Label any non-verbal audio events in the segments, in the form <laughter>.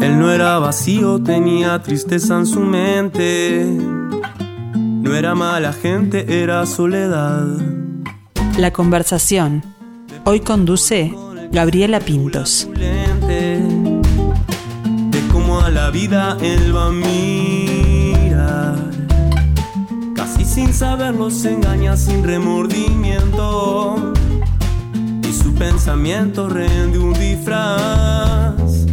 Él no era vacío, tenía tristeza en su mente. No era mala gente, era soledad. La conversación. Hoy conduce Gabriela Pintos. De cómo a la vida él va a mirar. Casi sin saberlo se engaña sin remordimiento. Y su pensamiento rende un disfraz.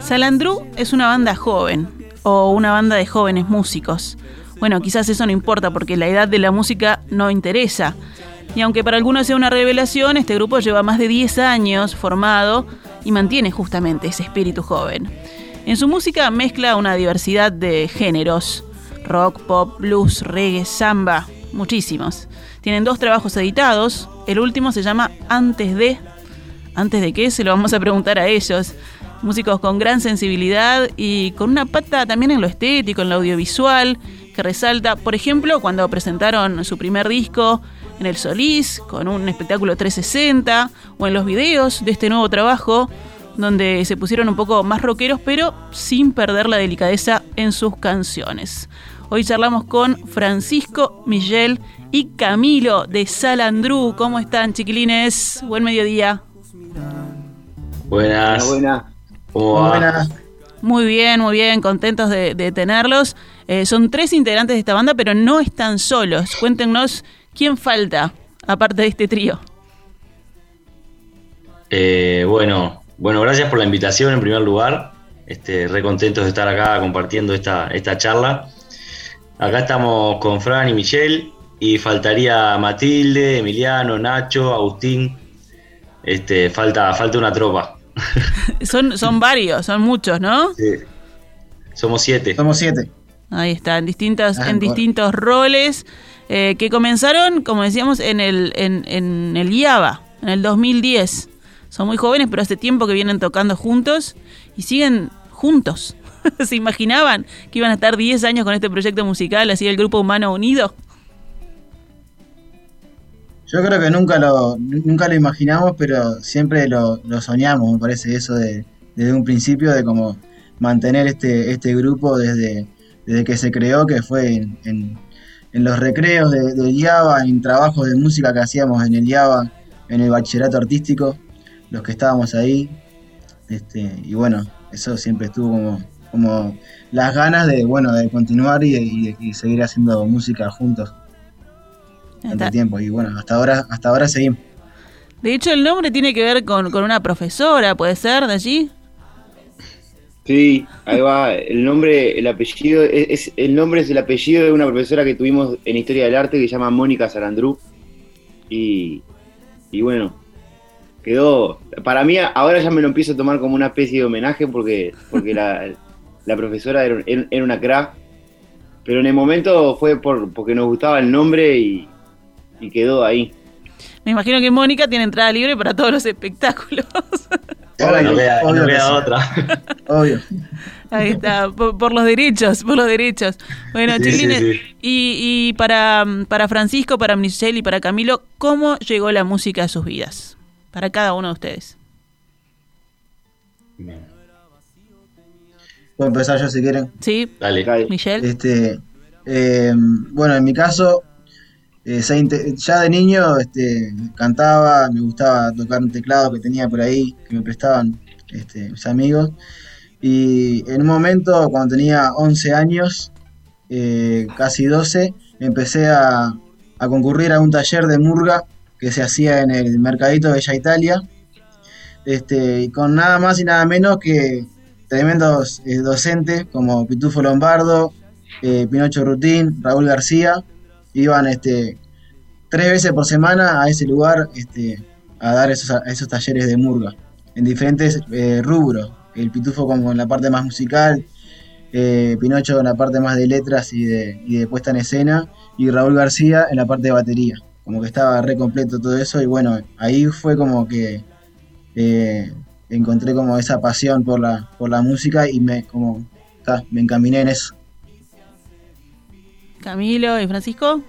Salandru es una banda joven o una banda de jóvenes músicos. Bueno, quizás eso no importa porque la edad de la música no interesa. Y aunque para algunos sea una revelación, este grupo lleva más de 10 años formado y mantiene justamente ese espíritu joven. En su música mezcla una diversidad de géneros, rock, pop, blues, reggae, samba, muchísimos. Tienen dos trabajos editados, el último se llama Antes de... ¿Antes de qué? Se lo vamos a preguntar a ellos músicos con gran sensibilidad y con una pata también en lo estético, en lo audiovisual, que resalta, por ejemplo, cuando presentaron su primer disco en el Solís, con un espectáculo 360, o en los videos de este nuevo trabajo, donde se pusieron un poco más rockeros, pero sin perder la delicadeza en sus canciones. Hoy charlamos con Francisco, Miguel y Camilo de Salandrú. ¿Cómo están, chiquilines? Buen mediodía. Buenas. Buenas. Muy bien, muy bien, contentos de, tenerlos. Eh, son tres integrantes de esta banda, pero no están solos. Cuéntenos quién falta, aparte de este trío. Eh, bueno, bueno, gracias por la invitación en primer lugar. Este, re contentos de estar acá compartiendo esta, esta charla. Acá estamos con Fran y Michelle y faltaría Matilde, Emiliano, Nacho, Agustín. Este, falta, falta una tropa. <laughs> son, son varios, son muchos, ¿no? Sí. Somos siete. Somos siete. Ahí está, en, distintas, en distintos roles eh, que comenzaron, como decíamos, en el, en, en el IABA, en el 2010. Son muy jóvenes, pero hace tiempo que vienen tocando juntos y siguen juntos. <laughs> ¿Se imaginaban que iban a estar 10 años con este proyecto musical, así el grupo humano unido? Yo creo que nunca lo, nunca lo imaginamos, pero siempre lo, soñamos, me parece, eso de, desde un principio, de como mantener este, este grupo desde, desde que se creó, que fue en, en, los recreos de, de, IABA, en trabajos de música que hacíamos en el IABA, en el bachillerato artístico, los que estábamos ahí. Este, y bueno, eso siempre estuvo como, como las ganas de, bueno, de continuar y, y seguir haciendo música juntos tanto tiempo. Y bueno, hasta ahora, hasta ahora seguimos. De hecho, el nombre tiene que ver con, una profesora, ¿puede ser de allí? Sí, ahí va. El nombre, el apellido, es, el nombre es el apellido de una profesora que tuvimos en Historia del Arte que se llama Mónica Sarandrú. Y, y bueno, quedó. Para mí, ahora ya me lo empiezo a tomar como una especie de homenaje porque, porque la, profesora era, era, una crack. Pero en el momento fue por, porque nos gustaba el nombre y, y quedó ahí. Me imagino que Mónica tiene entrada libre para todos los espectáculos. <laughs> no vea, otra. <laughs> Obvio. Ahí está, por, los derechos, por los derechos. Bueno, sí, Y, para, para Francisco, para Michelle y para Camilo, ¿cómo llegó la música a sus vidas? Para cada uno de ustedes. Puedo empezar yo si quieren. Sí, dale. Michelle. Este, eh, bueno, en mi caso, eh, ya de niño este, cantaba, me gustaba tocar un teclado que tenía por ahí, que me prestaban este, mis amigos. Y en un momento, cuando tenía 11 años, eh, casi 12, empecé a, concurrir a un taller de murga que se hacía en el Mercadito de Bella Italia, este, con nada más y nada menos que tremendos eh, docentes como Pitufo Lombardo, Pinocho Rutín, Raúl García, iban este, tres veces por semana a ese lugar este, a dar esos, esos talleres de murga en diferentes eh, rubros. El Pitufo como en la parte más musical, eh, Pinocho en la parte más de letras y de, puesta en escena, y Raúl García en la parte de batería. Como que estaba re completo todo eso, y bueno, ahí fue como que eh, encontré como esa pasión por la, por la música y me, como, me encaminé en eso. Camilo y Francisco.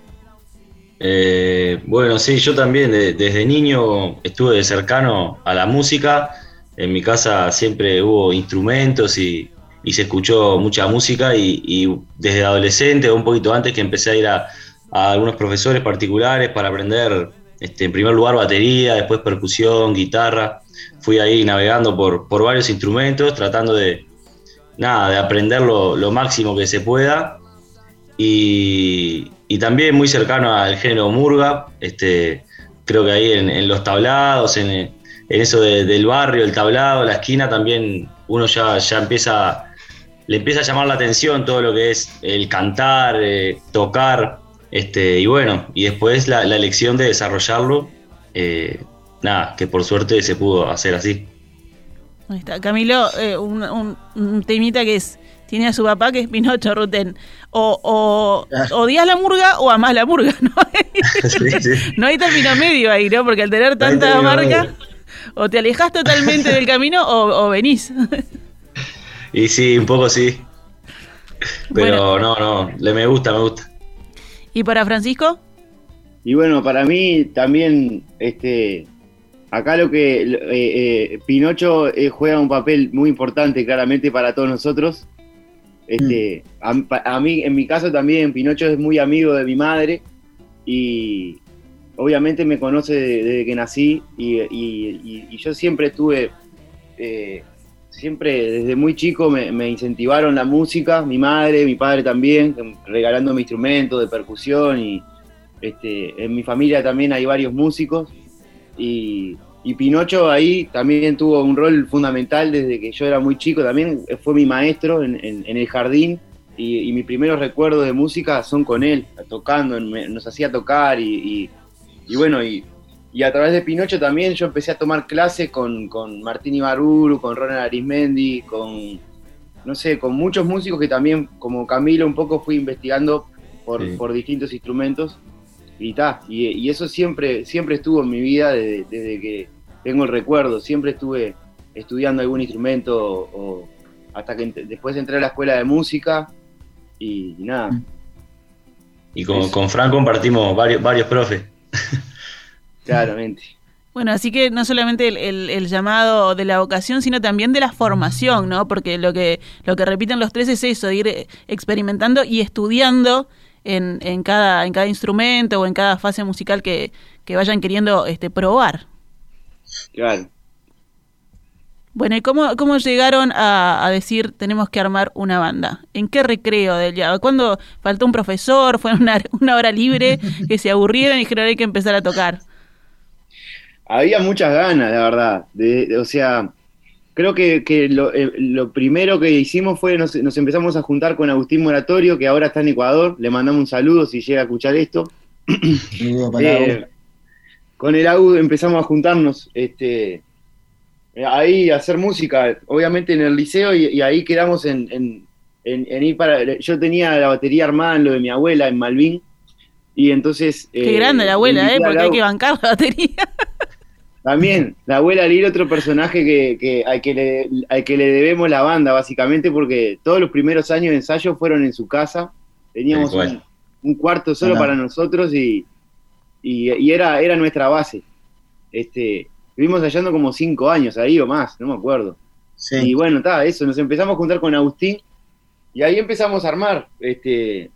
Eh, bueno, sí, yo también desde niño estuve de cercano a la música. En mi casa siempre hubo instrumentos y, se escuchó mucha música y, desde adolescente o un poquito antes que empecé a ir a, algunos profesores particulares para aprender, este, en primer lugar batería, después percusión, guitarra. Fui ahí navegando por, por varios instrumentos, tratando de, nada, de aprender lo, máximo que se pueda. Y, también muy cercano al género murga, este, creo que ahí en, los tablados, en, eso del barrio, el tablado, la esquina, también uno ya, ya empieza, le empieza a llamar la atención todo lo que es el cantar, eh, tocar, este, y bueno, y después la, elección de desarrollarlo, eh, nada, que por suerte se pudo hacer así. Ahí está. Camilo, eh, un, un temita que es tiene a su papá que es Pinocho Ruten. O, o ah. odias la murga o amás la murga, <laughs> ¿no? No hay término medio ahí, ¿no? Porque al tener tanta marca, o te alejas totalmente del camino o, venís. Y sí, un poco sí. Pero no, no, le me gusta, me gusta. ¿Y para Francisco? Y bueno, para mí también, este, acá lo que eh, eh, Pinocho eh, juega un papel muy importante claramente para todos nosotros. Este, a, mí, en mi caso también, Pinocho es muy amigo de mi madre y obviamente me conoce desde, que nací y, yo siempre estuve, eh, siempre desde muy chico me, incentivaron la música, mi madre, mi padre también, regalando mi instrumento de percusión y este, en mi familia también hay varios músicos y y Pinocho ahí también tuvo un rol fundamental desde que yo era muy chico, también fue mi maestro en, el jardín. Y, mis primeros recuerdos de música son con él, tocando, nos hacía tocar y, bueno, y, a través de Pinocho también yo empecé a tomar clases con, con Martín Ibaruru, con Ronald Arismendi, con, no sé, con muchos músicos que también, como Camilo, un poco fui investigando por, por distintos instrumentos y, y, eso siempre, siempre estuvo en mi vida desde, que tengo el recuerdo, siempre estuve estudiando algún instrumento o, hasta que después entré a la escuela de música y, nada. Y con, con, Fran compartimos varios, varios profes. <laughs> Claramente. Bueno, así que no solamente el, llamado de la vocación, sino también de la formación, ¿no? Porque lo que, lo que repiten los tres es eso, ir experimentando y estudiando en, en, cada, en cada instrumento o en cada fase musical que, vayan queriendo este, probar. Claro. Bueno, ¿y cómo, cómo llegaron a, decir tenemos que armar una banda? ¿En qué recreo del día? ¿Cuándo faltó un profesor? ¿Fue una, una hora libre que se aburrieron y dijeron hay que empezar a tocar? Había muchas ganas, la verdad. de, o sea, creo que, que eh, lo, primero que hicimos fue nos, empezamos a juntar con Agustín Moratorio, que ahora está en Ecuador. Le mandamos un saludo si llega a escuchar esto. Eh, con el Agu empezamos a juntarnos este, ahí a hacer música, obviamente en el liceo, y, ahí quedamos en, ir para. Yo tenía la batería armada en lo de mi abuela, en Malvin. Y entonces. Qué grande la abuela, ¿eh? Porque hay que bancar la batería. <laughs> También, la abuela Lil, otro personaje que, que, al, que le, al que le debemos la banda, básicamente, porque todos los primeros años de ensayo fueron en su casa. Teníamos un, cuarto solo para nosotros y, y, era, era nuestra base. Este, estuvimos ensayando como cinco años ahí o más, no me acuerdo. Y bueno, está, eso, nos empezamos a juntar con Agustín y ahí empezamos a armar. Este,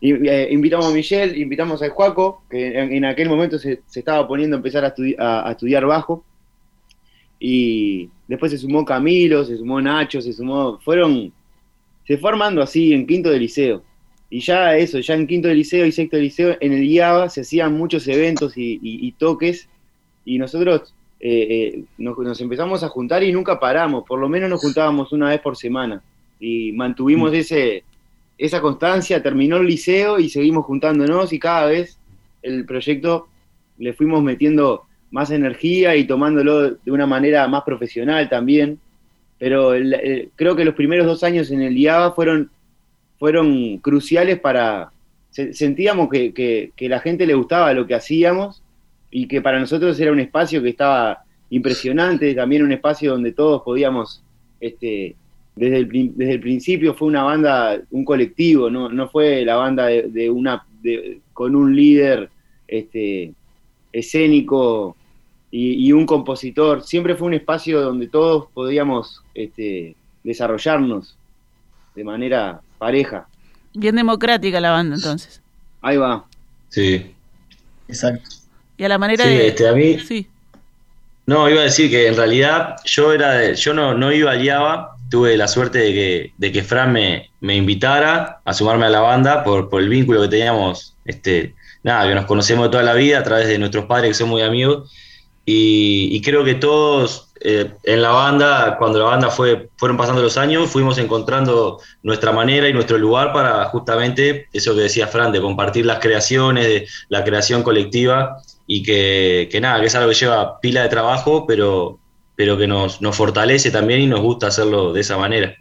eh, invitamos a Michelle, invitamos a Juaco, que en, aquel momento se, estaba poniendo a empezar a, estudiar bajo. Y después se sumó Camilo, se sumó Nacho, se sumó. Fueron. Se fue armando así en quinto de liceo. Y ya eso, ya en quinto de liceo y sexto de liceo, en el IABA se hacían muchos eventos y, toques. Y nosotros eh, eh, nos, empezamos a juntar y nunca paramos. Por lo menos nos juntábamos una vez por semana. Y mantuvimos mm. ese esa constancia, terminó el liceo y seguimos juntándonos y cada vez el proyecto le fuimos metiendo más energía y tomándolo de una manera más profesional también. Pero creo que los primeros dos años en el IABA fueron, fueron cruciales para... sentíamos que, que, la gente le gustaba lo que hacíamos y que para nosotros era un espacio que estaba impresionante, también un espacio donde todos podíamos este, desde el, desde el principio fue una banda, un colectivo, no, no fue la banda de, una, con un líder este, escénico y, un compositor. Siempre fue un espacio donde todos podíamos este, desarrollarnos de manera pareja. Bien democrática la banda entonces. Ahí va. Sí. Exacto. Y a la manera Sí, de... este, a mí- Sí. No, iba a decir que en realidad yo era de- yo no, no iba al IABA, tuve la suerte de que, de que Fran me, me invitara a sumarme a la banda por, por el vínculo que teníamos, este, nada, que nos conocemos toda la vida a través de nuestros padres que son muy amigos. Y, y creo que todos eh, en la banda, cuando la banda fue, fueron pasando los años, fuimos encontrando nuestra manera y nuestro lugar para justamente eso que decía Fran, de compartir las creaciones, de la creación colectiva y que, que nada, que es algo que lleva pila de trabajo, pero, pero que nos, nos fortalece también y nos gusta hacerlo de esa manera.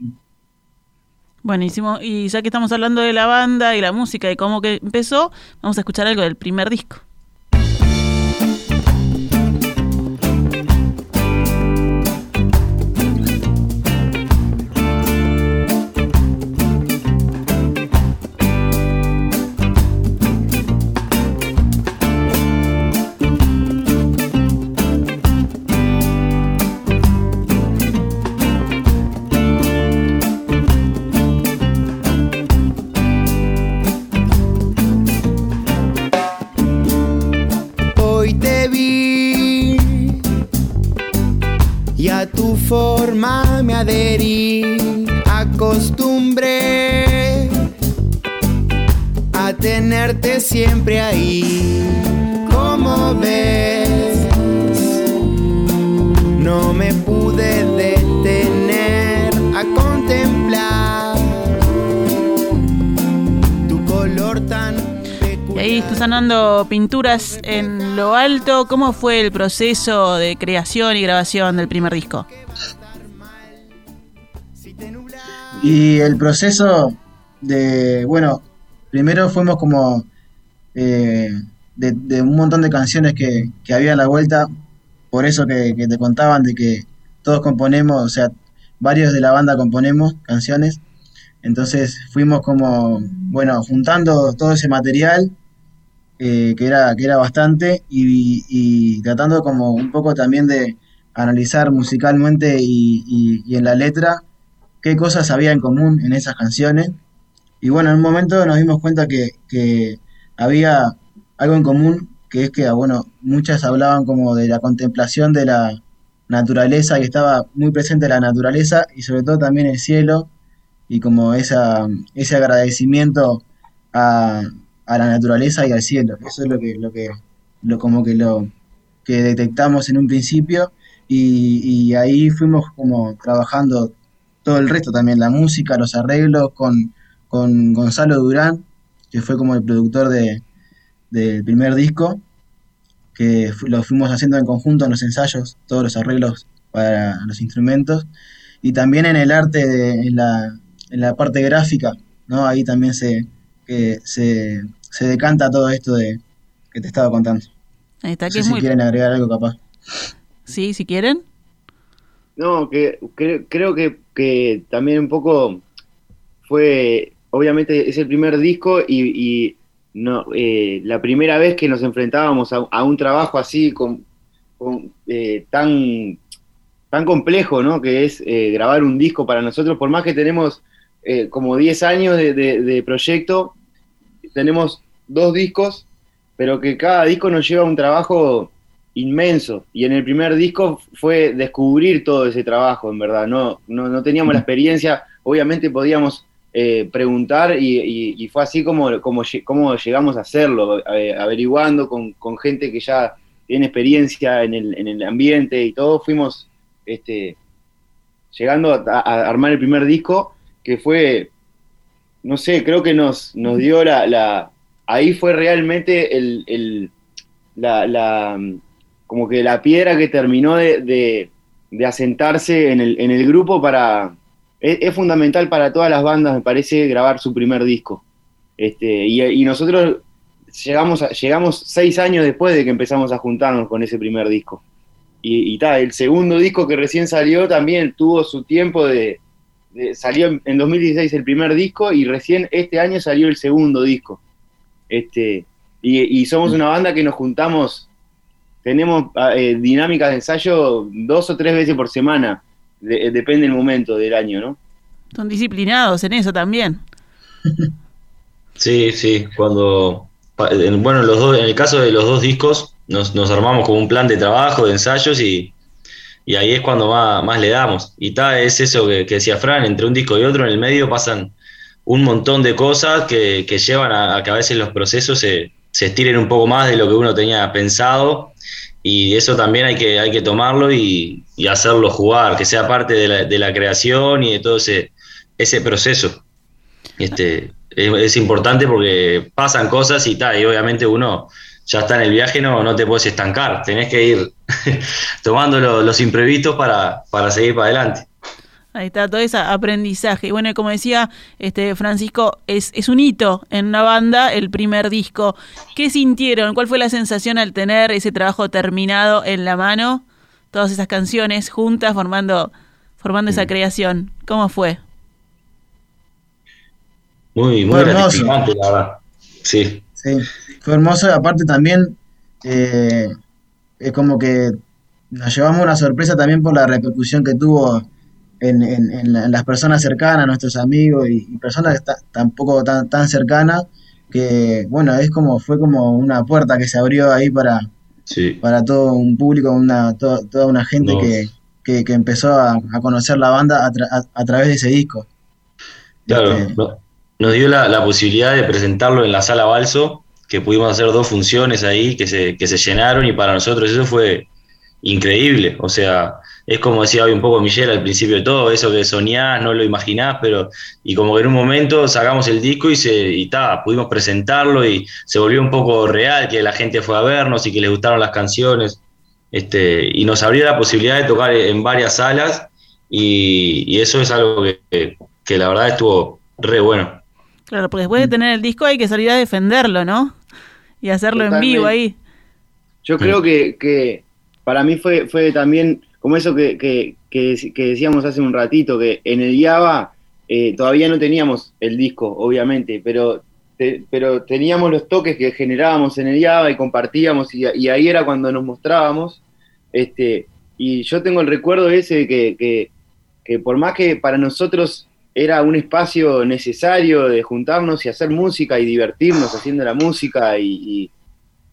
Buenísimo. Y ya que estamos hablando de la banda y la música y cómo que empezó, vamos a escuchar algo del primer disco. Tenerte siempre ahí. Como ves, no me pude detener a contemplar tu color tan Y ahí está sonando pinturas en lo alto. ¿Cómo fue el proceso de creación y grabación del primer disco? Y el proceso de, bueno, primero fuimos como eh, de, un montón de canciones que, que había a la vuelta, por eso que, te contaban de que todos componemos, o sea, varios de la banda componemos canciones, entonces fuimos como, bueno, juntando todo ese material, eh, que, era, que era bastante, y, tratando como un poco también de analizar musicalmente y en la letra qué cosas había en común en esas canciones. Y bueno, en un momento nos dimos cuenta que, que había algo en común, que es que, bueno, muchas hablaban como de la contemplación de la naturaleza, que estaba muy presente la naturaleza y sobre todo también el cielo, y como esa, ese agradecimiento a, a la naturaleza y al cielo. Eso es lo que, lo que, lo como que lo que detectamos en un principio, y, y ahí fuimos como trabajando todo el resto también, la música, los arreglos con, con Gonzalo Durán, que fue como el productor de, del primer disco, que fu- lo fuimos haciendo en conjunto en los ensayos, todos los arreglos para los instrumentos, y también en el arte, de- en, la, en la parte gráfica, ¿no? Ahí también se, que se, se decanta todo esto de que te estaba contando. Ahí está, No que sé es si muy... quieren agregar algo capaz. Sí, si quieren. No, que cre- creo que, que también un poco fue, obviamente es el primer disco y, y no, eh, la primera vez que nos enfrentábamos a, a un trabajo así con, con, eh, tan, tan complejo, ¿no? Que es eh, grabar un disco para nosotros, por más que tenemos como 10 años de, de- de proyecto, tenemos dos discos, pero que cada disco nos lleva a un trabajo inmenso. Y en el primer disco fue descubrir todo ese trabajo, en verdad. No, no, no teníamos la experiencia, obviamente podíamos eh, preguntar y, fue así como, como, lle- como llegamos a hacerlo, eh, averiguando con, gente que ya tiene experiencia en el, en el ambiente y todo. Fuimos este, llegando a, armar el primer disco, que fue, no sé, creo que nos, nos dio la... ahí fue realmente el, la, la, como que la piedra que terminó de, de- de asentarse en el, en el grupo para... Es, fundamental para todas las bandas, me parece, grabar su primer disco. Este, y, nosotros llegamos, a- llegamos seis años después de que empezamos a juntarnos con ese primer disco. Y, y el segundo disco que recién salió también tuvo su tiempo de... salió en, en 2016 el primer disco y recién este año salió el segundo disco. Este, y somos una banda que nos juntamos, tenemos ah, eh, dinámicas de ensayo dos o tres veces por semana, de- depende del momento del año, ¿no? Son disciplinados en eso también. <laughs> Sí, sí, cuando, bueno, los dos, en el caso de los dos discos, nos, nos armamos como un plan de trabajo, de ensayos y, y ahí es cuando más, más le damos. Y ta, es eso que, que decía Fran, entre un disco y otro en el medio pasan un montón de cosas que, que llevan a, a que a veces los procesos se, se estiren un poco más de lo que uno tenía pensado y eso también hay que, hay que tomarlo y, hacerlo jugar, que sea parte de la, creación y de todo ese, ese proceso. Este, es, es importante porque pasan cosas y tal, y obviamente uno ya está en el viaje, no, no te puedes estancar, tenés que ir <laughs> tomando lo- los imprevistos para, para seguir para adelante. Ahí está todo ese aprendizaje. Y bueno, como decía este Francisco, es, es un hito en una banda el primer disco. ¿Qué sintieron? ¿Cuál fue la sensación al tener ese trabajo terminado en la mano? Todas esas canciones juntas formando, formando esa creación. ¿Cómo fue? Muy, muy Fue hermoso. gratificante, la verdad. Sí, Sí, fue hermoso. Aparte también eh, es como que nos llevamos una sorpresa también por la repercusión que tuvo en, en- en la- en las personas cercanas, nuestros amigos y, y personas tampoco tan, tan cercanas, que bueno, es como, fue como una puerta que se abrió ahí para, sí. para todo un público, una, to- toda una gente No. que, que, que empezó a, a conocer la banda a, tra- a- a través de ese disco. Claro, Este, no- nos dio la, la posibilidad de presentarlo en la sala Balso, que pudimos hacer dos funciones ahí que se, que se llenaron y para nosotros eso fue increíble. O sea, es como decía hoy un poco Michelle al principio de todo, eso que soñás, no lo imaginás, pero y como que en un momento sacamos el disco y se y ta, pudimos presentarlo y se volvió un poco real, que la gente fue a vernos y que les gustaron las canciones. Este, y nos abrió la posibilidad de tocar en varias salas y, y eso es algo que, que- que la verdad estuvo re bueno. Claro, porque después de tener el disco hay que salir a defenderlo, ¿no? Y hacerlo en vivo ahí. Yo creo que, que para mí fue, fue también como eso que, que, que, decíamos hace un ratito, que en el Java eh, todavía no teníamos el disco, obviamente, pero, pero teníamos los toques que generábamos en el Java y compartíamos y, ahí era cuando nos mostrábamos. Este, y yo tengo el recuerdo ese de que, que, por más que para nosotros era un espacio necesario de juntarnos y hacer música y divertirnos haciendo la música y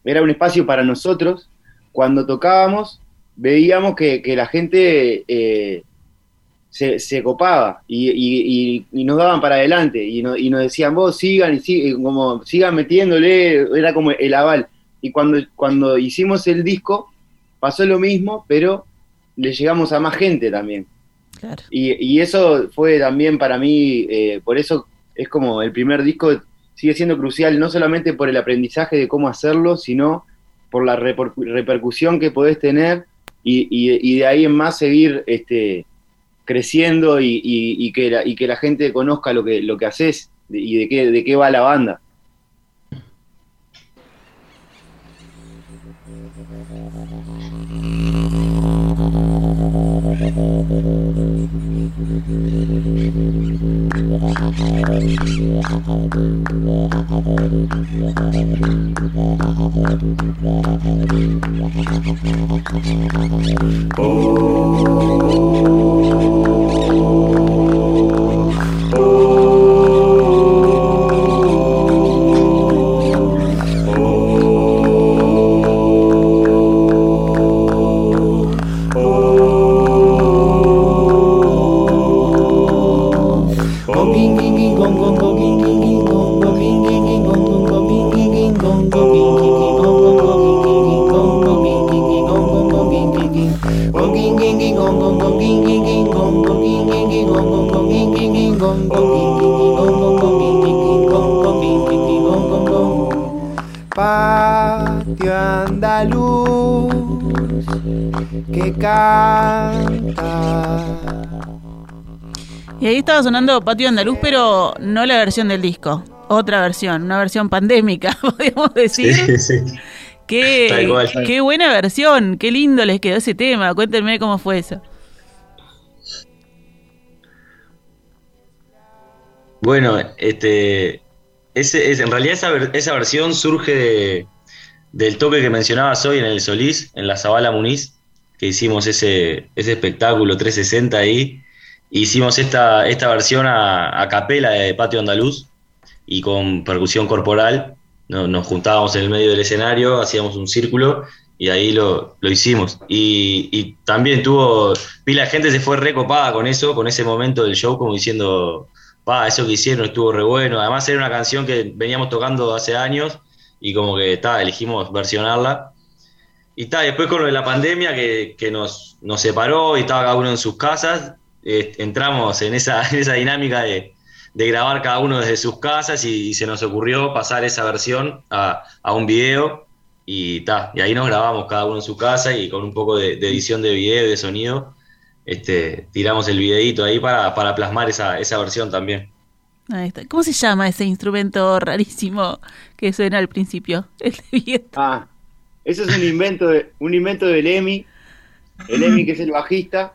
era un espacio para nosotros. Cuando tocábamos, veíamos que, que la gente eh, se, se copaba y, y- y- y nos daban para adelante y, no- y nos decían, vos sigan y sigan, como, sigan metiéndole, era como el aval. Y cuando, cuando hicimos el disco, pasó lo mismo, pero le llegamos a más gente también. Claro. Y, y eso fue también para mí, eh, por eso es como el primer disco sigue siendo crucial, no solamente por el aprendizaje de cómo hacerlo, sino por la reper- repercusión que podés tener y, y- y de ahí en más seguir este, creciendo y, y- que la, y que la gente conozca lo que, lo que haces y de qué, de qué va la banda. Patio andaluz que canta. Y ahí estaba sonando Patio Andaluz, pero no la versión del disco. Otra versión, una versión pandémica, <laughs> podríamos decir. Sí, sí. Qué, Tal cual. qué buena versión, qué lindo les quedó ese tema. Cuéntenme cómo fue eso. Bueno, este, ese, es, en realidad esa, esa versión surge de- del toque que mencionabas hoy en el Solís, en la Zabala Muniz, que hicimos ese, ese espectáculo 360 ahí. Hicimos esta, esta versión a, a capela de Patio Andaluz y con percusión corporal. No- nos juntábamos en el medio del escenario, hacíamos un círculo y ahí lo, lo hicimos. Y, y también tuvo, pila de gente se fue recopada con eso, con ese momento del show, como diciendo, pa, eso que hicieron estuvo re bueno. Además era una canción que veníamos tocando hace años y como que ta, elegimos versionarla. Y ta, después con lo de la pandemia que, que nos, nos separó y estaba cada uno en sus casas, eh, entramos en esa, <laughs> en esa dinámica de, de grabar cada uno desde sus casas y, y se nos ocurrió pasar esa versión a, a un video y ta, y ahí nos grabamos cada uno en su casa y con un poco de, de edición de video y de sonido, este, tiramos el videito ahí para, para plasmar esa, esa versión también. Ahí está. ¿Cómo se llama ese instrumento rarísimo que suena al principio? <laughs> El de viento. Ah, eso es un invento de, un invento del Emi, el Emi que es el bajista.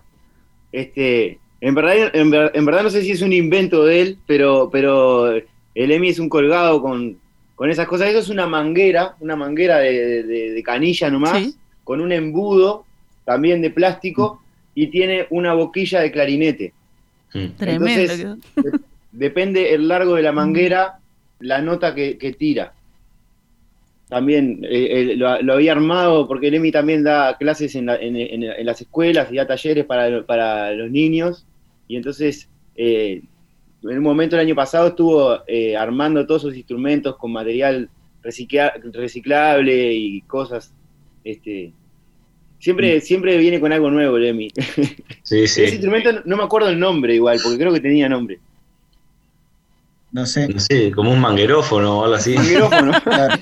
Este, en verdad, en, ver- en verdad no sé si es un invento de él, pero, pero el Emi es un colgado con, con esas cosas. Eso es una manguera, una manguera de, de- de canilla nomás, Sí. con un embudo también de plástico y tiene una boquilla de clarinete. Mm. Tremendo. Entonces, Depende el largo de la manguera, la nota que, que tira. También eh, eh, lo, lo había armado porque el Emi también da clases en, la- en- en- en las escuelas y da talleres para, para los niños. Y entonces, eh, en un momento el año pasado estuvo eh, armando todos sus instrumentos con material recicla- reciclable y cosas. Este, siempre, siempre viene con algo nuevo el Emi. Sí, <laughs> Ese instrumento no me acuerdo el nombre igual, porque creo que tenía nombre. No sé. No sé, como un manguerófono o algo así. Manguerófono. <laughs> claro.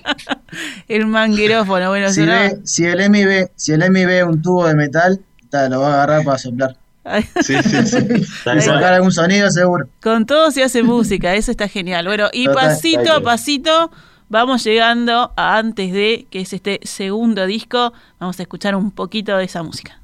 El manguerófono. Bueno, Si, ve, si el Emi ve, si el Emi ve un tubo de metal, ta, lo va a agarrar para soplar. <laughs> Sí, sí, sí. Y sacar algún sonido seguro. Con todo se hace música, eso está genial. Bueno, y Total, pasito a pasito vamos llegando a antes de, que es este segundo disco, vamos a escuchar un poquito de esa música.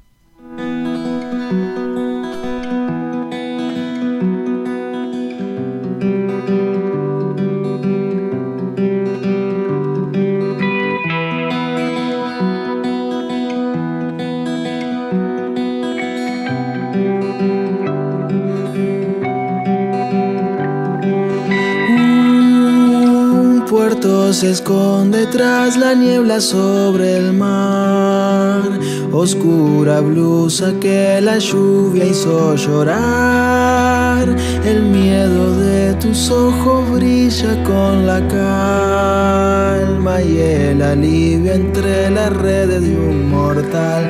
Esconde tras la niebla sobre el mar. Oscura blusa que la lluvia hizo llorar. El miedo de tus ojos brilla con la calma y el alivio entre las redes de un mortal.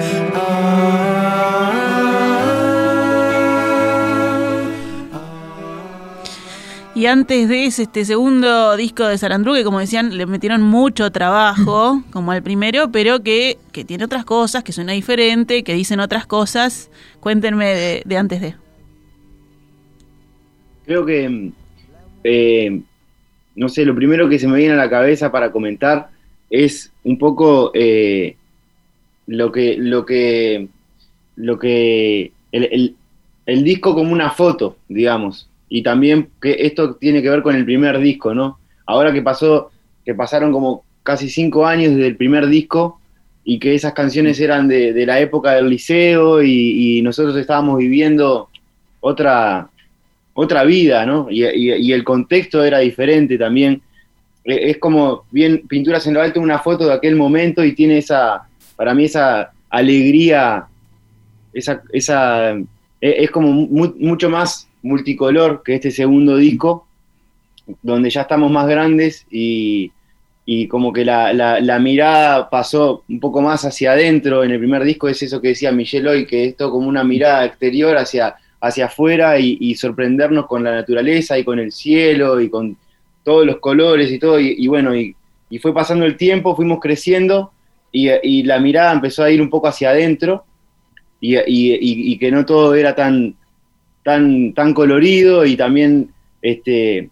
Antes de ese este segundo disco de Sarandru, que como decían, le metieron mucho trabajo, como al primero, pero que, que tiene otras cosas, que suena diferente, que dicen otras cosas. Cuéntenme de, de antes de. Creo que, mm, eh, no sé, lo primero que se me viene a la cabeza para comentar es un poco eh, lo que, lo que, lo que, el, el- el disco como una foto, digamos, y también que esto tiene que ver con el primer disco, ¿no? Ahora que pasó, que pasaron como casi cinco años desde el primer disco y que esas canciones eran de, la época del liceo y, nosotros estábamos viviendo otra, otra vida, ¿no? Y el contexto era diferente también. E- Es como, bien, Pinturas en lo Alto, una foto de aquel momento y tiene esa, para mí, esa alegría, esa, esa, e- es como mu- mucho más multicolor que este segundo disco, donde ya estamos más grandes y, y como que la, la- mirada pasó un poco más hacia adentro. En el primer disco es eso que decía Michelle hoy, que esto como una mirada exterior hacia, hacia afuera y, sorprendernos con la naturaleza y con el cielo y con todos los colores y todo. Y, bueno, y, y fue pasando el tiempo, fuimos creciendo y, la mirada empezó a ir un poco hacia adentro y que no todo era tan, tan, tan colorido y también este,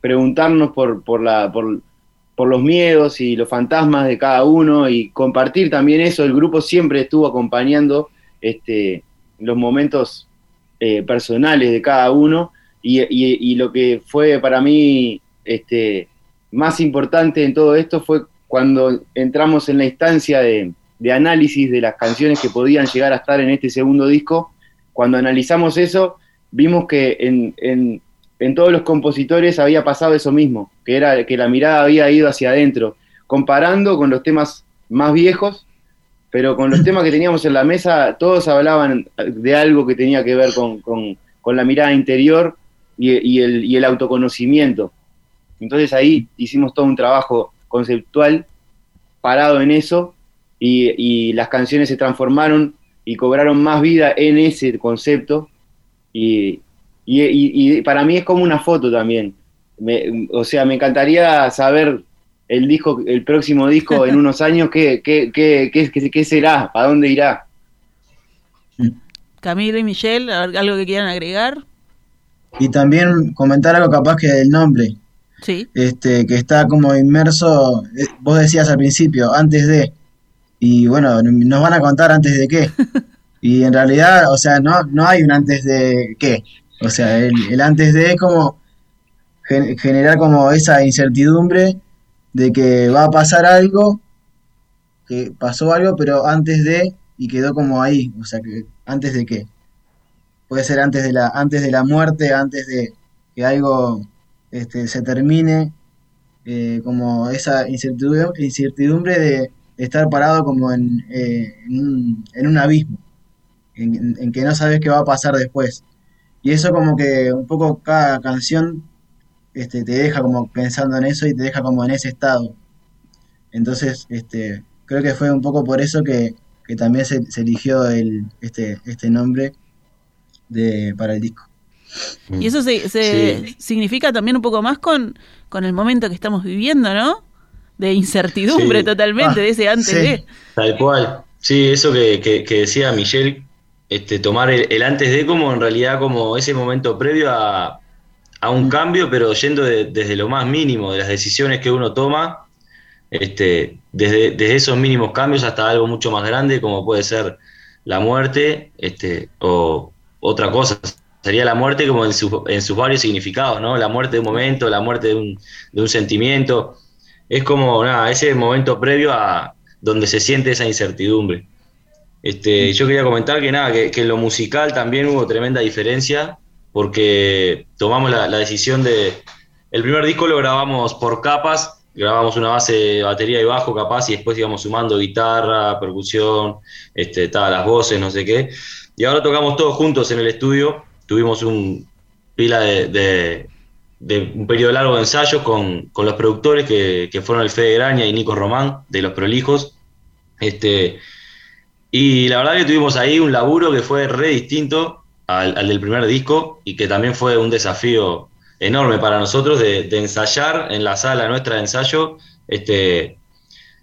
preguntarnos por, por, la, por, por los miedos y los fantasmas de cada uno y compartir también eso. El grupo siempre estuvo acompañando este, los momentos eh, personales de cada uno y, lo que fue para mí este, más importante en todo esto fue cuando entramos en la instancia de análisis de las canciones que podían llegar a estar en este segundo disco. Cuando analizamos eso, vimos que en, en, en todos los compositores había pasado eso mismo, que era que la mirada había ido hacia adentro, comparando con los temas más viejos, pero con los <laughs> temas que teníamos en la mesa, todos hablaban de algo que tenía que ver con, con, con la mirada interior y, y, el, y el autoconocimiento. Entonces ahí hicimos todo un trabajo conceptual parado en eso y, y, las canciones se transformaron y cobraron más vida en ese concepto y, y para mí es como una foto también. Me, o sea, me encantaría saber el disco, el próximo disco en <laughs> unos años, ¿qué, qué, qué, qué, qué será? ¿Para dónde irá? Camilo y Michelle, ¿algo que quieran agregar? Y también comentar algo capaz que del nombre. Sí. Este, que está como inmerso, eh, vos decías al principio, antes de. Y bueno, nos van a contar antes de qué. <laughs> Y en realidad, o sea, no, no hay un antes de qué. O sea, el, antes de es como generar como esa incertidumbre de que va a pasar algo, que pasó algo, pero antes de, y quedó como ahí, o sea, que antes de qué. Puede ser antes de la, antes de la muerte, antes de que algo este, se termine, eh, como esa incertidumbre, incertidumbre de, de, estar parado como en, eh, en, un, en un, abismo, en, en, que no sabes qué va a pasar después. Y eso como que un poco cada canción este, te deja como pensando en eso y te deja como en ese estado. Entonces, este, creo que fue un poco por eso que, que también se, se, eligió el, este, este nombre de, para el disco. Y eso se, se sí. significa también un poco más con, con el momento que estamos viviendo, ¿no? De incertidumbre sí. totalmente, ah, de ese antes sí. de. Tal cual. Sí, eso que, que, que decía Michelle, este, tomar el, antes de como en realidad como ese momento previo a, a un cambio, pero yendo de, desde lo más mínimo, de las decisiones que uno toma, este, desde, desde, esos mínimos cambios hasta algo mucho más grande, como puede ser la muerte, este, o otra cosa, sería la muerte como en, su, en sus varios significados, ¿no? La muerte de un momento, la muerte de un, de un sentimiento. Es como ese momento previo a donde se siente esa incertidumbre. Este, yo quería comentar que nada, que, en lo musical también hubo tremenda diferencia porque tomamos la, decisión de... El primer disco lo grabamos por capas, grabamos una base de batería y bajo capaz y después íbamos sumando guitarra, percusión, este, las voces, no sé qué. Y ahora tocamos todos juntos en el estudio, tuvimos un pila de, de, un periodo largo de ensayos con, con los productores que, que, fueron el Fede Graña y Nico Román, de Los Prolijos. Este, y la verdad que tuvimos ahí un laburo que fue re distinto al, del primer disco y que también fue un desafío enorme para nosotros de, de, ensayar en la sala nuestra de ensayo, este,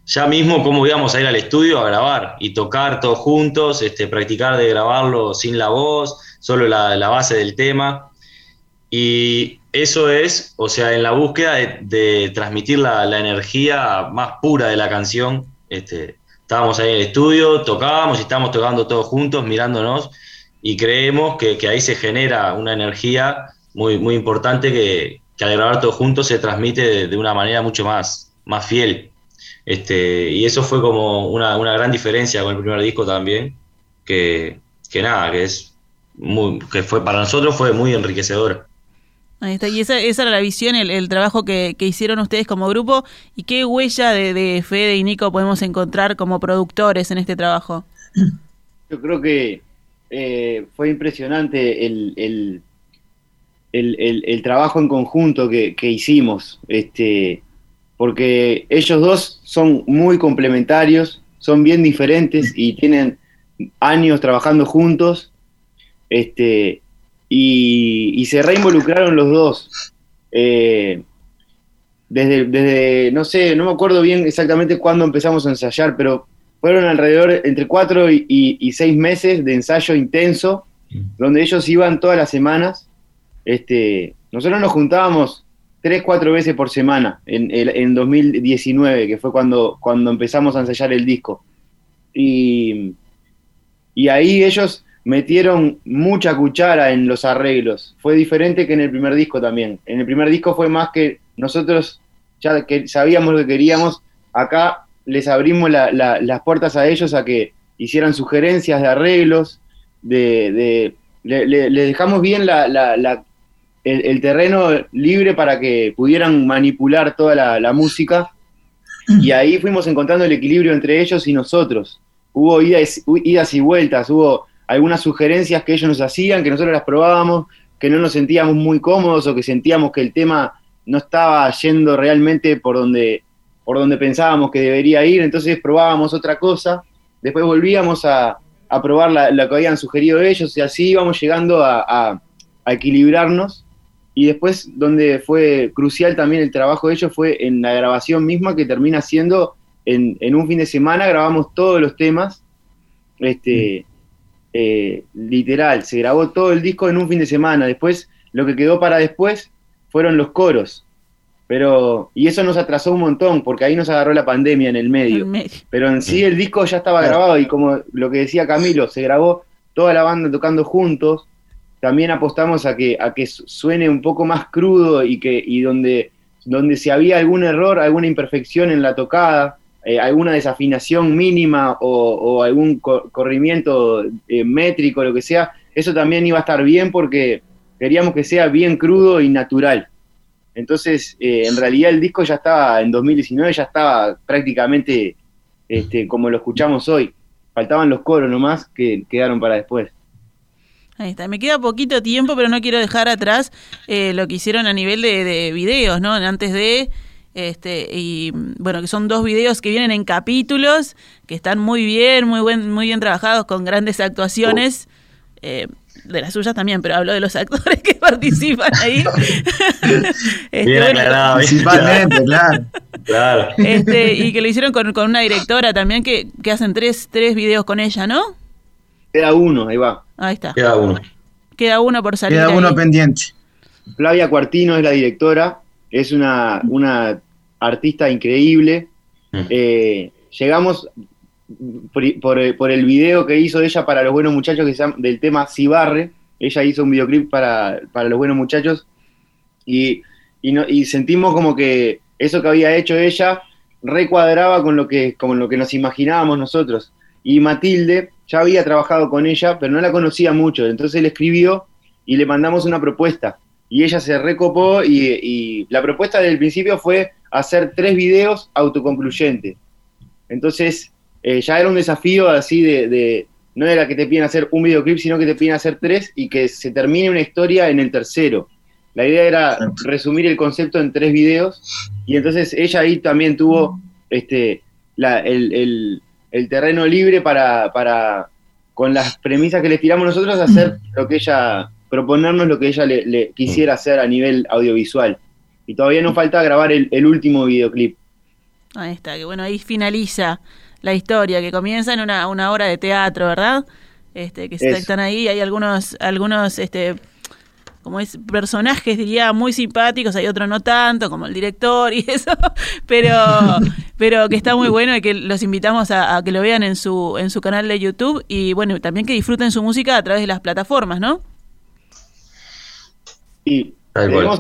ya mismo cómo íbamos a ir al estudio a grabar y tocar todos juntos, este, practicar de grabarlo sin la voz, solo la, la base del tema. Y eso es, o sea, en la búsqueda de, de transmitir la, la, energía más pura de la canción. Este, estábamos ahí en el estudio, tocábamos y estábamos tocando todos juntos, mirándonos y creemos que, ahí se genera una energía muy, muy importante que, que al grabar todos juntos se transmite de, una manera mucho más, más fiel. Este, y eso fue como una, una, gran diferencia con el primer disco también, que, que nada, que es que fue para nosotros fue muy enriquecedor. Ahí está, y esa, esa era la visión, el, el trabajo que, que, hicieron ustedes como grupo, y qué huella de, de Fede y Nico podemos encontrar como productores en este trabajo. Yo creo que eh, fue impresionante el, el, el, trabajo en conjunto que, que, hicimos, este, porque ellos dos son muy complementarios, son bien diferentes y tienen años trabajando juntos, este, y, y se reinvolucraron los dos. Eh, desde, desde, no sé, no me acuerdo bien exactamente cuándo empezamos a ensayar, pero fueron alrededor entre cuatro y, y, y, seis meses de ensayo intenso, mm. donde ellos iban todas las semanas. Este, nosotros nos juntábamos tres, cuatro veces por semana en, en 2019, que fue cuando, cuando empezamos a ensayar el disco. Y, y ahí ellos metieron mucha cuchara en los arreglos. Fue diferente que en el primer disco también. En el primer disco fue más que nosotros ya que sabíamos lo que queríamos, acá les abrimos las puertas a ellos a que hicieran sugerencias de arreglos, de, le, dejamos bien el, terreno libre para que pudieran manipular toda la, música y ahí fuimos encontrando el equilibrio entre ellos y nosotros. Hubo idas, idas y vueltas, hubo algunas sugerencias que ellos nos hacían, que nosotros las probábamos, que no nos sentíamos muy cómodos o que sentíamos que el tema no estaba yendo realmente por donde, por donde pensábamos que debería ir, entonces probábamos otra cosa, después volvíamos a, probar la, que habían sugerido ellos y así íbamos llegando a, equilibrarnos. Y después, donde fue crucial también el trabajo de ellos fue en la grabación misma, que termina siendo en, en un fin de semana, grabamos todos los temas, este, eh, literal, se grabó todo el disco en un fin de semana. Después, lo que quedó para después fueron los coros. Pero, y eso nos atrasó un montón, porque ahí nos agarró la pandemia en el medio. Pero en sí el disco ya estaba grabado y como lo que decía Camilo, se grabó toda la banda tocando juntos. También apostamos a que, a que suene un poco más crudo y que, y donde, donde si había algún error, alguna imperfección en la tocada, eh, alguna desafinación mínima o, algún corrimiento eh, métrico, lo que sea, eso también iba a estar bien porque queríamos que sea bien crudo y natural. Entonces, eh, en realidad el disco ya estaba, en 2019 ya estaba prácticamente este, como lo escuchamos hoy. Faltaban los coros nomás que quedaron para después. Ahí está, me queda poquito tiempo, pero no quiero dejar atrás lo que hicieron a nivel de, de videos, ¿no? Antes de este, y bueno, que son dos videos que vienen en capítulos, que están muy bien, muy buen, muy bien trabajados, con grandes actuaciones. Eh, de las suyas también, pero hablo de los <laughs> actores que participan ahí. <laughs> este, bien aclarado, principalmente, <laughs> claro. claro. Este, y que lo hicieron con, con una directora también, que, que, hacen tres, tres videos con ella, ¿no? Queda uno, ahí va. Ahí está. Queda uno. Queda uno por salir. Queda uno pendiente. Flavia Cuartino es la directora es una, una artista increíble. Mm. Eh, llegamos por, el video que hizo ella para los buenos muchachos que se llama, del tema Cibarre. Ella hizo un videoclip para, los buenos muchachos y, y, sentimos como que eso que había hecho ella recuadraba con lo que, con lo que nos imaginábamos nosotros. Y Matilde ya había trabajado con ella, pero no la conocía mucho. Entonces le escribió y le mandamos una propuesta y ella se recopó y, la propuesta del principio fue hacer tres videos autoconcluyentes. Entonces, eh, ya era un desafío así de, no era que te piden hacer un videoclip, sino que te piden hacer tres y que se termine una historia en el tercero. La idea era resumir el concepto en tres videos y entonces ella ahí también tuvo este, el, terreno libre para, para, con las premisas que le tiramos nosotros, hacer lo que ella proponernos lo que ella le, quisiera hacer a nivel audiovisual. Y todavía nos falta grabar el, último videoclip. Ahí está, que bueno, ahí finaliza la historia, que comienza en una, una obra de teatro, ¿verdad? Este, que están ahí, hay algunos, algunos, este, como es, personajes, diría, muy simpáticos, hay otros no tanto, como el director y <laughs> eso, pero, pero que está muy bueno y que los invitamos a, a, que lo vean en su, en su canal de YouTube y bueno, también que disfruten su música a través de las plataformas, ¿no? Y tenemos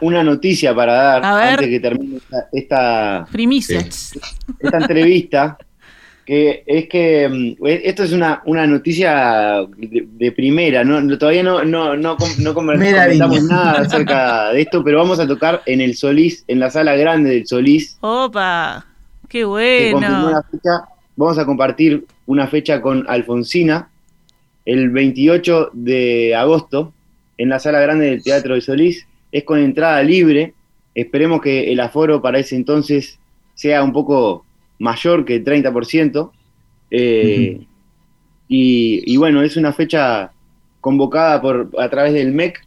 una, noticia para dar antes que termine esta, esta, entrevista. que es que mm, esto es una, una noticia de, primera, ¿no? todavía no, no, no, no comentamos nada acerca de esto, pero vamos a tocar en el Solís, en la sala grande del Solís. ¡Opa! ¡Qué bueno! Vamos a compartir una fecha con Alfonsina el 28 de agosto en la sala grande del Teatro de Solís. Es con entrada libre. Esperemos que el aforo para ese entonces sea un poco mayor que el 30%. Eh, y, bueno, es una fecha convocada por a través del MEC.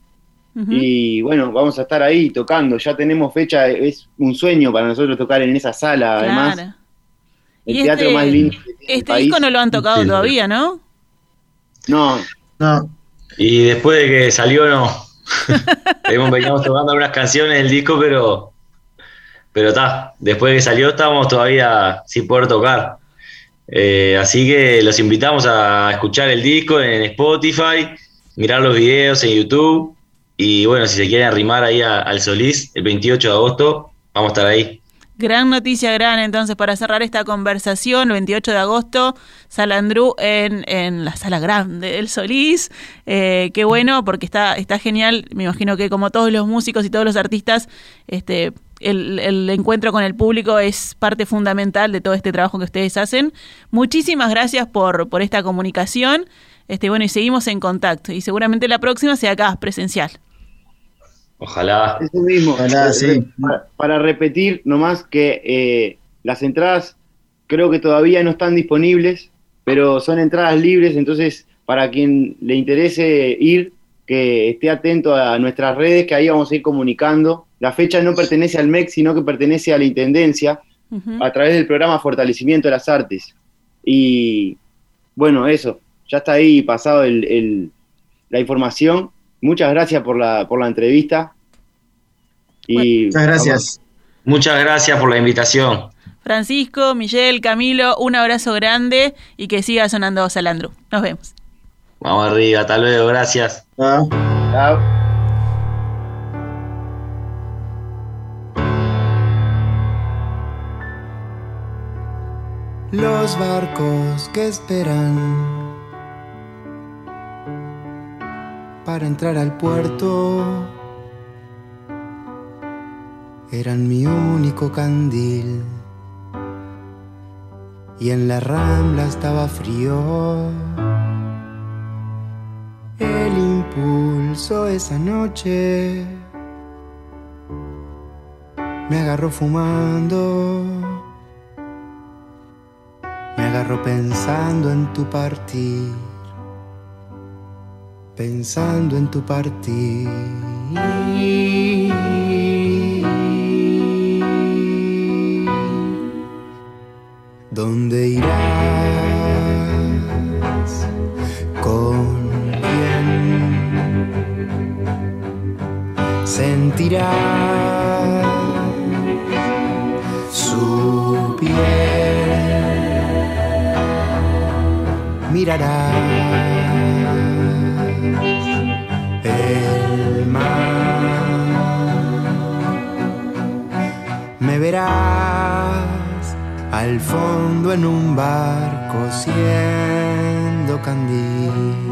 Y bueno, vamos a estar ahí tocando. Ya tenemos fecha, es un sueño para nosotros tocar en esa sala, además. El teatro este más lindo. este disco no lo han tocado todavía, ¿no? No. No. Y después de que salió, no. <laughs> Venido tocando algunas canciones del disco, pero pero está, después de que salió estábamos todavía sin poder tocar. Eh, así que los invitamos a escuchar el disco en Spotify, mirar los videos en YouTube y bueno, si se quieren arrimar ahí al Solís el 28 de agosto, vamos a estar ahí. Gran noticia, gran entonces para cerrar esta conversación, 28 de agosto, Salandrú en, en la sala grande del Solís. Eh, qué bueno, porque está, está genial. Me imagino que como todos los músicos y todos los artistas, este, el, el, encuentro con el público es parte fundamental de todo este trabajo que ustedes hacen. Muchísimas gracias por, por esta comunicación. Este, bueno, y seguimos en contacto. Y seguramente la próxima sea acá, presencial. Ojalá. Eso mismo. Ojalá, sí. Para, para repetir nomás que eh, las entradas creo que todavía no están disponibles, pero son entradas libres, entonces para quien le interese ir, que esté atento a nuestras redes, que ahí vamos a ir comunicando. La fecha no pertenece al MEC, sino que pertenece a la Intendencia, uh -huh. a través del programa Fortalecimiento de las Artes. Y bueno, eso, ya está ahí pasado el, el, la información. Muchas gracias por la, por la entrevista. Y Muchas gracias. Muchas gracias por la invitación. Francisco, Miguel, Camilo, un abrazo grande y que siga sonando Salandro. Nos vemos. Vamos arriba, hasta luego, gracias. Chao. Chao. Los barcos que esperan para entrar al puerto. Eran mi único candil. Y en la rambla estaba frío. El impulso esa noche me agarró fumando, me agarró pensando en tu partir, pensando en tu partir. ¿Dónde irás? ¿Con quién? Sentirás su piel. Mirarás al fondo en un barco siendo candil.